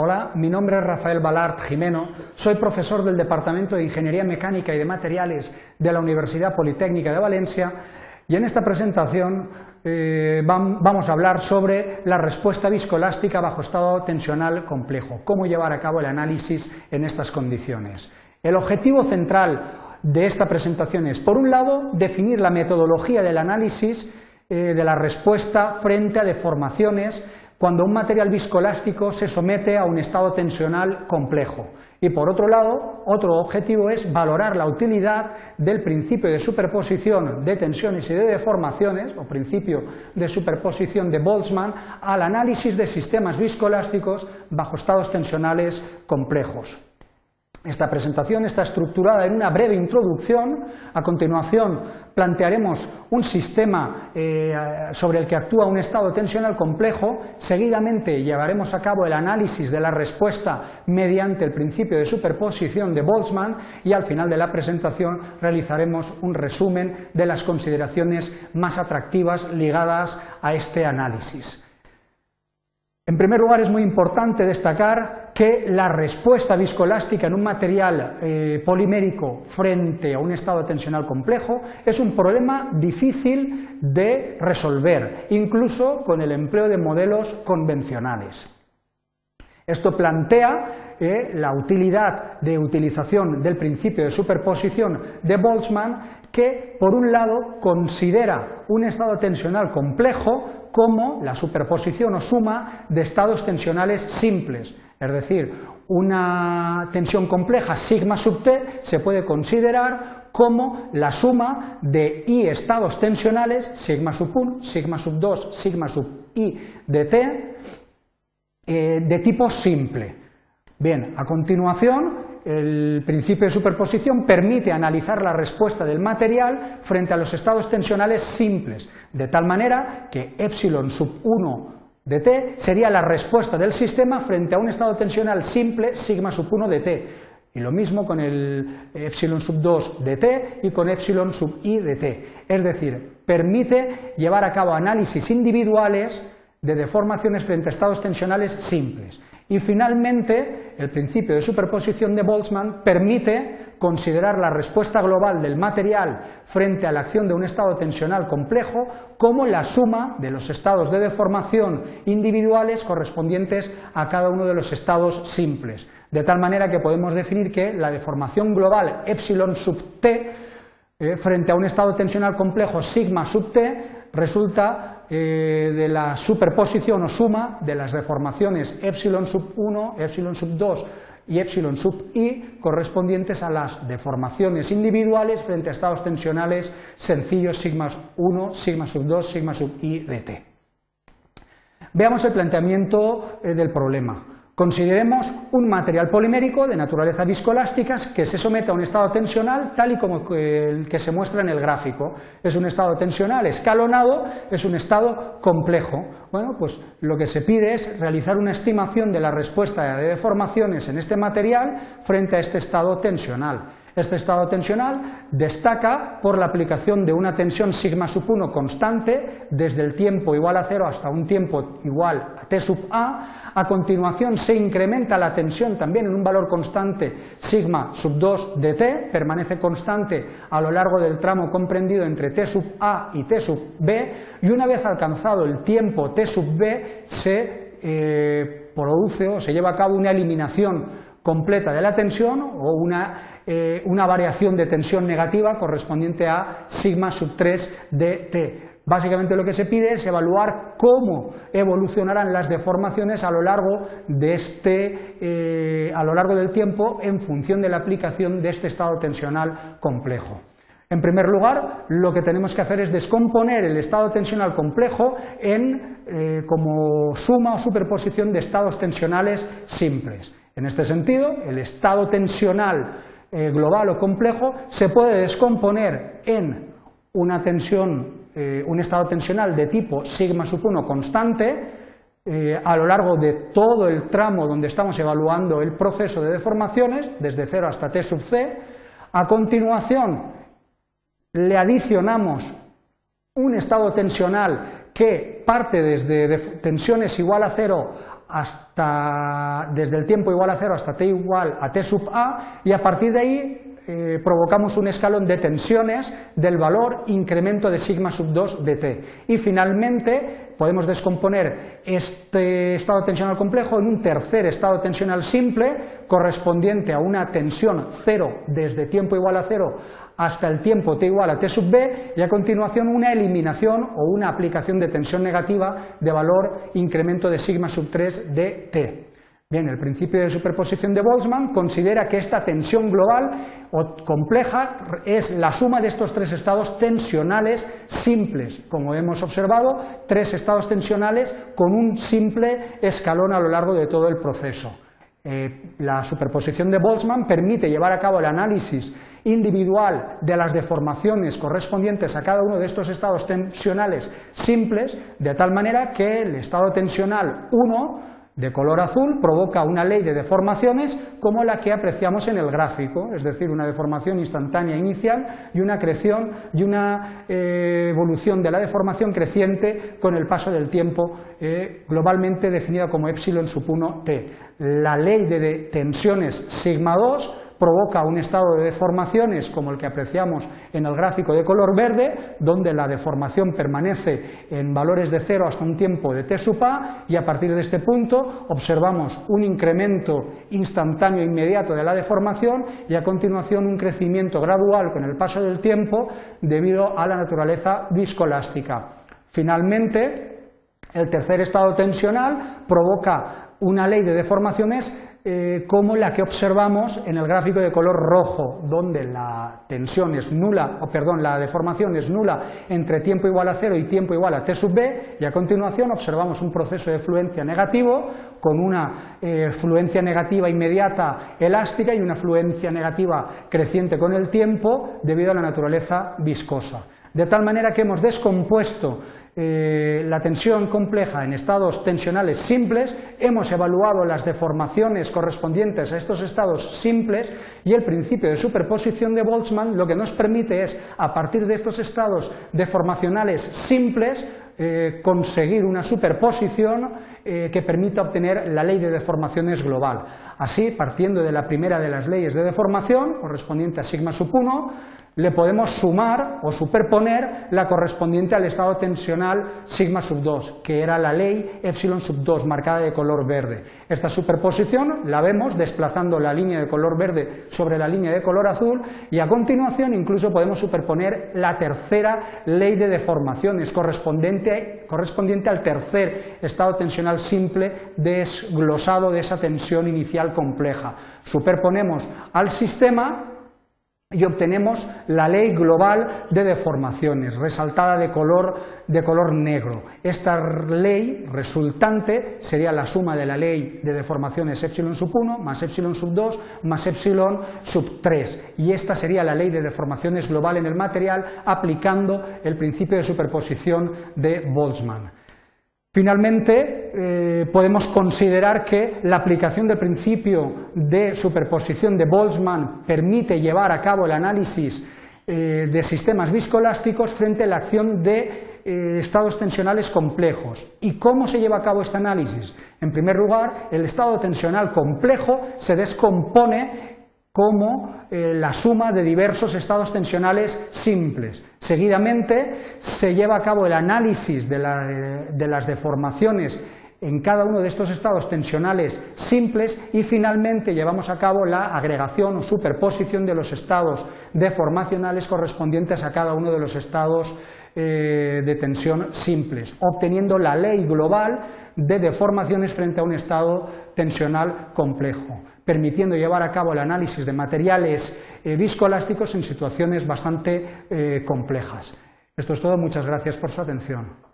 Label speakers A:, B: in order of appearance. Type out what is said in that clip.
A: Hola, mi nombre es Rafael Balart Jimeno, soy profesor del Departamento de Ingeniería Mecánica y de Materiales de la Universidad Politécnica de Valencia. Y en esta presentación eh, vamos a hablar sobre la respuesta viscoelástica bajo estado tensional complejo, cómo llevar a cabo el análisis en estas condiciones. El objetivo central de esta presentación es, por un lado, definir la metodología del análisis eh, de la respuesta frente a deformaciones cuando un material viscoelástico se somete a un estado tensional complejo. Y por otro lado, otro objetivo es valorar la utilidad del principio de superposición de tensiones y de deformaciones, o principio de superposición de Boltzmann, al análisis de sistemas viscoelásticos bajo estados tensionales complejos. Esta presentación está estructurada en una breve introducción. A continuación plantearemos un sistema eh, sobre el que actúa un estado tensional complejo. Seguidamente llevaremos a cabo el análisis de la respuesta mediante el principio de superposición de Boltzmann y al final de la presentación realizaremos un resumen de las consideraciones más atractivas ligadas a este análisis. En primer lugar, es muy importante destacar que la respuesta viscoelástica en un material eh, polimérico frente a un estado tensional complejo es un problema difícil de resolver, incluso con el empleo de modelos convencionales. Esto plantea eh, la utilidad de utilización del principio de superposición de Boltzmann, que por un lado considera un estado tensional complejo como la superposición o suma de estados tensionales simples. Es decir, una tensión compleja sigma sub t se puede considerar como la suma de i estados tensionales, sigma sub 1, sigma sub 2, sigma sub i de t, eh, de tipo simple. Bien, a continuación, el principio de superposición permite analizar la respuesta del material frente a los estados tensionales simples, de tal manera que epsilon sub 1 de t sería la respuesta del sistema frente a un estado tensional simple sigma sub 1 de t. Y lo mismo con el epsilon sub 2 de t y con epsilon sub i de t. Es decir, permite llevar a cabo análisis individuales de deformaciones frente a estados tensionales simples. Y finalmente, el principio de superposición de Boltzmann permite considerar la respuesta global del material frente a la acción de un estado tensional complejo como la suma de los estados de deformación individuales correspondientes a cada uno de los estados simples. De tal manera que podemos definir que la deformación global epsilon sub t eh, frente a un estado tensional complejo sigma sub t resulta eh, de la superposición o suma de las deformaciones epsilon sub 1, epsilon sub 2 y epsilon sub i correspondientes a las deformaciones individuales frente a estados tensionales sencillos sigma 1, sigma sub 2, sigma sub i de t. Veamos el planteamiento eh, del problema. Consideremos un material polimérico de naturaleza viscoelástica que se somete a un estado tensional tal y como el que se muestra en el gráfico. Es un estado tensional escalonado, es un estado complejo. Bueno, pues lo que se pide es realizar una estimación de la respuesta de deformaciones en este material frente a este estado tensional. Este estado tensional destaca por la aplicación de una tensión sigma sub 1 constante desde el tiempo igual a cero hasta un tiempo igual a t sub a. A continuación se incrementa la tensión también en un valor constante sigma sub 2 de t, permanece constante a lo largo del tramo comprendido entre t sub a y t sub b y una vez alcanzado el tiempo t sub b se eh, produce o se lleva a cabo una eliminación completa de la tensión o eh, una, variación de tensión negativa correspondiente a sigma sub 3 de t. Básicamente lo que se pide es evaluar cómo evolucionarán las deformaciones a lo largo, de este, eh, a lo largo del tiempo en función de la aplicación de este estado tensional complejo. En primer lugar, lo que tenemos que hacer es descomponer el estado tensional complejo en, eh, como suma o superposición de estados tensionales simples. En este sentido, el estado tensional eh, global o complejo se puede descomponer en una tensión, eh, un estado tensional de tipo sigma sub 1 constante eh, a lo largo de todo el tramo donde estamos evaluando el proceso de deformaciones, desde 0 hasta t sub c. A continuación, le adicionamos un estado tensional que parte desde tensiones igual a cero hasta desde el tiempo igual a cero hasta t igual a t sub a y a partir de ahí eh, provocamos un escalón de tensiones del valor incremento de sigma sub 2 de t. Y finalmente podemos descomponer este estado tensional complejo en un tercer estado tensional simple correspondiente a una tensión cero desde tiempo igual a cero hasta el tiempo t igual a t sub b y a continuación una eliminación o una aplicación de tensión negativa de valor incremento de sigma sub 3 de t. Bien, el principio de superposición de Boltzmann considera que esta tensión global o compleja es la suma de estos tres estados tensionales simples. Como hemos observado, tres estados tensionales con un simple escalón a lo largo de todo el proceso. Eh, la superposición de Boltzmann permite llevar a cabo el análisis individual de las deformaciones correspondientes a cada uno de estos estados tensionales simples, de tal manera que el estado tensional 1 de color azul provoca una ley de deformaciones como la que apreciamos en el gráfico, es decir, una deformación instantánea inicial y una creación y una eh, evolución de la deformación creciente con el paso del tiempo, eh, globalmente definida como epsilon sub 1 t. La ley de tensiones sigma 2 provoca un estado de deformaciones como el que apreciamos en el gráfico de color verde, donde la deformación permanece en valores de cero hasta un tiempo de t sub a y a partir de este punto observamos un incremento instantáneo inmediato de la deformación y a continuación un crecimiento gradual con el paso del tiempo debido a la naturaleza viscolástica. Finalmente, el tercer estado tensional provoca una ley de deformaciones eh, como la que observamos en el gráfico de color rojo, donde la tensión es nula, o perdón, la deformación es nula entre tiempo igual a cero y tiempo igual a t sub b, y a continuación observamos un proceso de fluencia negativo con una eh, fluencia negativa inmediata elástica y una fluencia negativa creciente con el tiempo debido a la naturaleza viscosa. De tal manera que hemos descompuesto eh, la tensión compleja en estados tensionales simples, hemos evaluado las deformaciones correspondientes a estos estados simples y el principio de superposición de Boltzmann lo que nos permite es, a partir de estos estados deformacionales simples, eh, conseguir una superposición eh, que permita obtener la ley de deformaciones global. Así, partiendo de la primera de las leyes de deformación, correspondiente a sigma sub 1, le podemos sumar o superponer la correspondiente al estado tensional sigma sub 2, que era la ley epsilon sub 2, marcada de color verde. Esta superposición la vemos desplazando la línea de color verde sobre la línea de color azul y a continuación incluso podemos superponer la tercera ley de deformaciones correspondiente correspondiente al tercer estado tensional simple desglosado de esa tensión inicial compleja. Superponemos al sistema y obtenemos la ley global de deformaciones, resaltada de color, de color negro. Esta ley resultante sería la suma de la ley de deformaciones epsilon sub 1 más epsilon sub 2 más epsilon sub 3. Y esta sería la ley de deformaciones global en el material aplicando el principio de superposición de Boltzmann. Finalmente, eh, podemos considerar que la aplicación del principio de superposición de Boltzmann permite llevar a cabo el análisis eh, de sistemas viscoelásticos frente a la acción de eh, estados tensionales complejos. ¿Y cómo se lleva a cabo este análisis? En primer lugar, el estado tensional complejo se descompone como eh, la suma de diversos estados tensionales simples. Seguidamente se lleva a cabo el análisis de, de las deformaciones en cada uno de estos estados tensionales simples y finalmente llevamos a cabo la agregación o superposición de los estados deformacionales correspondientes a cada uno de los estados eh, de tensión simples, obteniendo la ley global de deformaciones frente a un estado tensional complejo, permitiendo llevar a cabo el análisis de materiales eh, viscoelásticos en situaciones bastante eh, complejas. Esto es todo, muchas gracias por su atención.